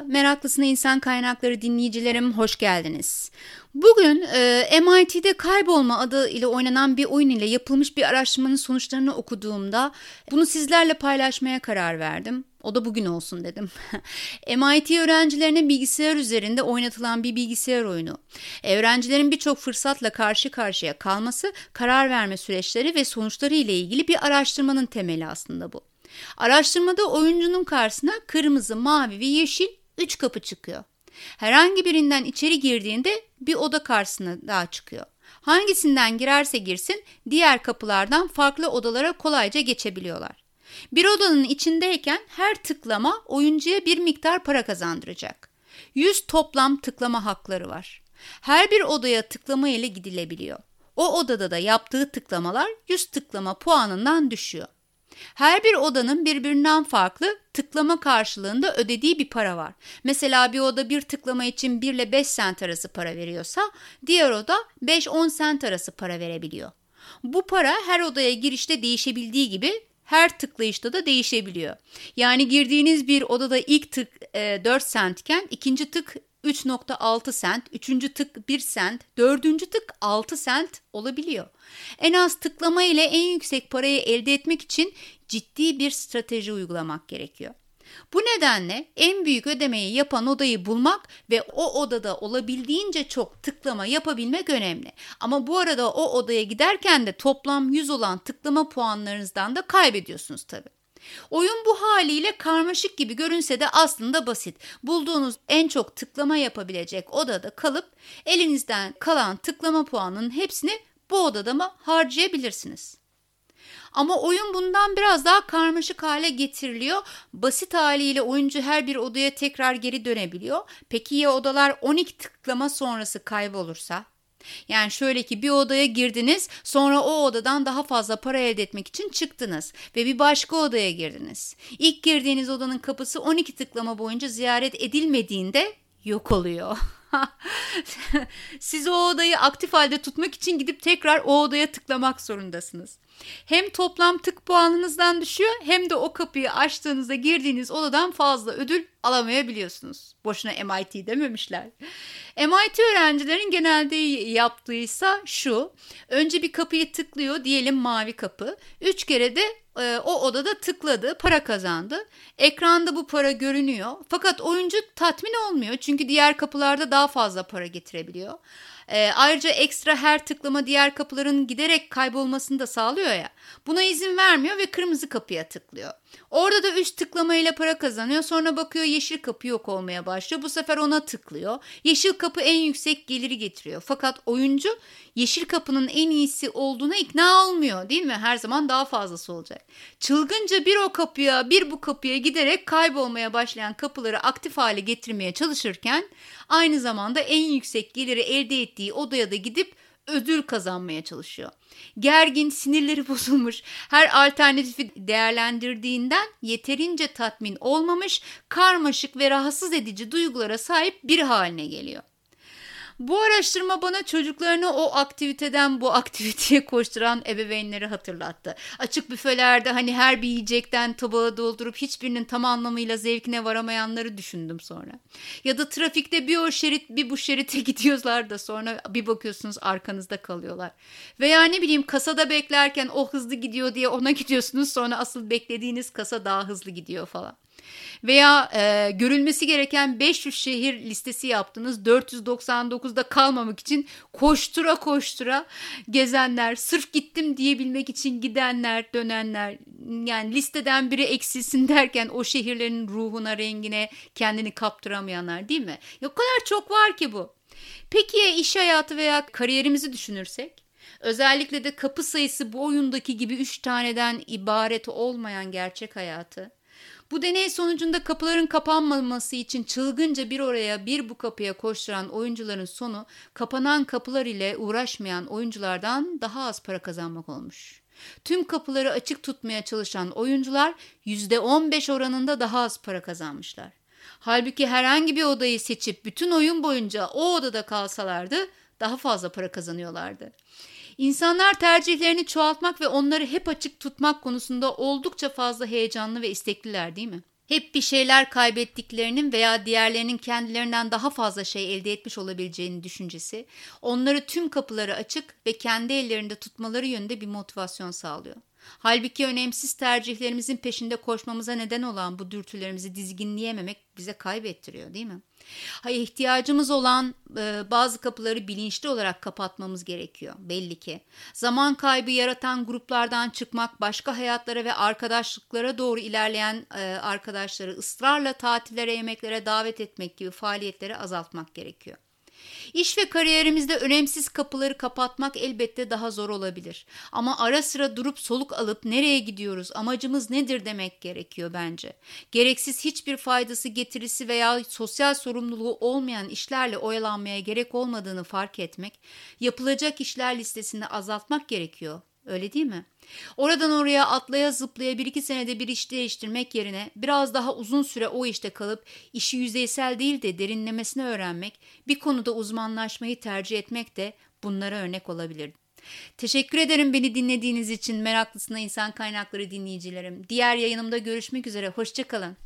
Meraklısına insan kaynakları dinleyicilerim hoş geldiniz. Bugün e, MIT'de kaybolma adı ile oynanan bir oyun ile yapılmış bir araştırmanın sonuçlarını okuduğumda bunu sizlerle paylaşmaya karar verdim. O da bugün olsun dedim. MIT öğrencilerine bilgisayar üzerinde oynatılan bir bilgisayar oyunu. Öğrencilerin birçok fırsatla karşı karşıya kalması, karar verme süreçleri ve sonuçları ile ilgili bir araştırmanın temeli aslında bu. Araştırmada oyuncunun karşısına kırmızı, mavi ve yeşil 3 kapı çıkıyor. Herhangi birinden içeri girdiğinde bir oda karşısına daha çıkıyor. Hangisinden girerse girsin diğer kapılardan farklı odalara kolayca geçebiliyorlar. Bir odanın içindeyken her tıklama oyuncuya bir miktar para kazandıracak. 100 toplam tıklama hakları var. Her bir odaya tıklama ile gidilebiliyor. O odada da yaptığı tıklamalar 100 tıklama puanından düşüyor. Her bir odanın birbirinden farklı tıklama karşılığında ödediği bir para var. Mesela bir oda bir tıklama için 1 ile 5 sent arası para veriyorsa diğer oda 5-10 sent arası para verebiliyor. Bu para her odaya girişte değişebildiği gibi her tıklayışta da değişebiliyor. Yani girdiğiniz bir odada ilk tık e, 4 centken ikinci tık 3.6 sent, üçüncü tık 1 sent, dördüncü tık 6 sent olabiliyor. En az tıklama ile en yüksek parayı elde etmek için ciddi bir strateji uygulamak gerekiyor. Bu nedenle en büyük ödemeyi yapan odayı bulmak ve o odada olabildiğince çok tıklama yapabilmek önemli. Ama bu arada o odaya giderken de toplam 100 olan tıklama puanlarınızdan da kaybediyorsunuz tabii. Oyun bu haliyle karmaşık gibi görünse de aslında basit. Bulduğunuz en çok tıklama yapabilecek odada kalıp elinizden kalan tıklama puanının hepsini bu odada mı harcayabilirsiniz. Ama oyun bundan biraz daha karmaşık hale getiriliyor. Basit haliyle oyuncu her bir odaya tekrar geri dönebiliyor. Peki ya odalar 12 tıklama sonrası kaybolursa? Yani şöyle ki bir odaya girdiniz sonra o odadan daha fazla para elde etmek için çıktınız ve bir başka odaya girdiniz. İlk girdiğiniz odanın kapısı 12 tıklama boyunca ziyaret edilmediğinde yok oluyor. Siz o odayı aktif halde tutmak için gidip tekrar o odaya tıklamak zorundasınız. Hem toplam tık puanınızdan düşüyor hem de o kapıyı açtığınızda girdiğiniz odadan fazla ödül alamayabiliyorsunuz. Boşuna MIT dememişler. MIT öğrencilerin genelde yaptığıysa şu. Önce bir kapıyı tıklıyor diyelim mavi kapı. Üç kere de e, o odada tıkladı, para kazandı. Ekranda bu para görünüyor. Fakat oyuncu tatmin olmuyor çünkü diğer kapılarda daha fazla para getirebiliyor. E, ayrıca ekstra her tıklama diğer kapıların giderek kaybolmasını da sağlıyor ya. Buna izin vermiyor ve kırmızı kapıya tıklıyor. Orada da üst tıklamayla para kazanıyor. Sonra bakıyor yeşil kapı yok olmaya başlıyor. Bu sefer ona tıklıyor. Yeşil kapı en yüksek geliri getiriyor. Fakat oyuncu yeşil kapının en iyisi olduğuna ikna olmuyor değil mi? Her zaman daha fazlası olacak. Çılgınca bir o kapıya bir bu kapıya giderek kaybolmaya başlayan kapıları aktif hale getirmeye çalışırken aynı zamanda en yüksek geliri elde ettiği odaya da gidip ödül kazanmaya çalışıyor. Gergin, sinirleri bozulmuş, her alternatifi değerlendirdiğinden yeterince tatmin olmamış, karmaşık ve rahatsız edici duygulara sahip bir haline geliyor. Bu araştırma bana çocuklarını o aktiviteden bu aktiviteye koşturan ebeveynleri hatırlattı. Açık büfelerde hani her bir yiyecekten tabağı doldurup hiçbirinin tam anlamıyla zevkine varamayanları düşündüm sonra. Ya da trafikte bir o şerit bir bu şerite gidiyorlar da sonra bir bakıyorsunuz arkanızda kalıyorlar. Veya ne bileyim kasada beklerken o hızlı gidiyor diye ona gidiyorsunuz sonra asıl beklediğiniz kasa daha hızlı gidiyor falan. Veya e, görülmesi gereken 500 şehir listesi yaptınız. 499'da kalmamak için koştura koştura gezenler, sırf gittim diyebilmek için gidenler, dönenler. Yani listeden biri eksilsin derken o şehirlerin ruhuna, rengine kendini kaptıramayanlar değil mi? Ya o kadar çok var ki bu. Peki ya iş hayatı veya kariyerimizi düşünürsek? Özellikle de kapı sayısı bu oyundaki gibi 3 taneden ibaret olmayan gerçek hayatı. Bu deney sonucunda kapıların kapanmaması için çılgınca bir oraya bir bu kapıya koşturan oyuncuların sonu kapanan kapılar ile uğraşmayan oyunculardan daha az para kazanmak olmuş. Tüm kapıları açık tutmaya çalışan oyuncular %15 oranında daha az para kazanmışlar. Halbuki herhangi bir odayı seçip bütün oyun boyunca o odada kalsalardı daha fazla para kazanıyorlardı. İnsanlar tercihlerini çoğaltmak ve onları hep açık tutmak konusunda oldukça fazla heyecanlı ve istekliler değil mi? hep bir şeyler kaybettiklerinin veya diğerlerinin kendilerinden daha fazla şey elde etmiş olabileceğini düşüncesi, onları tüm kapıları açık ve kendi ellerinde tutmaları yönünde bir motivasyon sağlıyor. Halbuki önemsiz tercihlerimizin peşinde koşmamıza neden olan bu dürtülerimizi dizginleyememek bize kaybettiriyor değil mi? Hayır, ihtiyacımız olan e, bazı kapıları bilinçli olarak kapatmamız gerekiyor belli ki. Zaman kaybı yaratan gruplardan çıkmak, başka hayatlara ve arkadaşlıklara doğru ilerleyen e, arkadaşları ısrarla tatillere, yemeklere davet etmek gibi faaliyetleri azaltmak gerekiyor. İş ve kariyerimizde önemsiz kapıları kapatmak elbette daha zor olabilir. Ama ara sıra durup soluk alıp nereye gidiyoruz, amacımız nedir demek gerekiyor bence. Gereksiz hiçbir faydası, getirisi veya sosyal sorumluluğu olmayan işlerle oyalanmaya gerek olmadığını fark etmek, yapılacak işler listesini azaltmak gerekiyor. Öyle değil mi? Oradan oraya atlaya zıplaya bir iki senede bir iş değiştirmek yerine biraz daha uzun süre o işte kalıp işi yüzeysel değil de derinlemesine öğrenmek, bir konuda uzmanlaşmayı tercih etmek de bunlara örnek olabilir. Teşekkür ederim beni dinlediğiniz için meraklısına insan kaynakları dinleyicilerim. Diğer yayınımda görüşmek üzere. Hoşçakalın.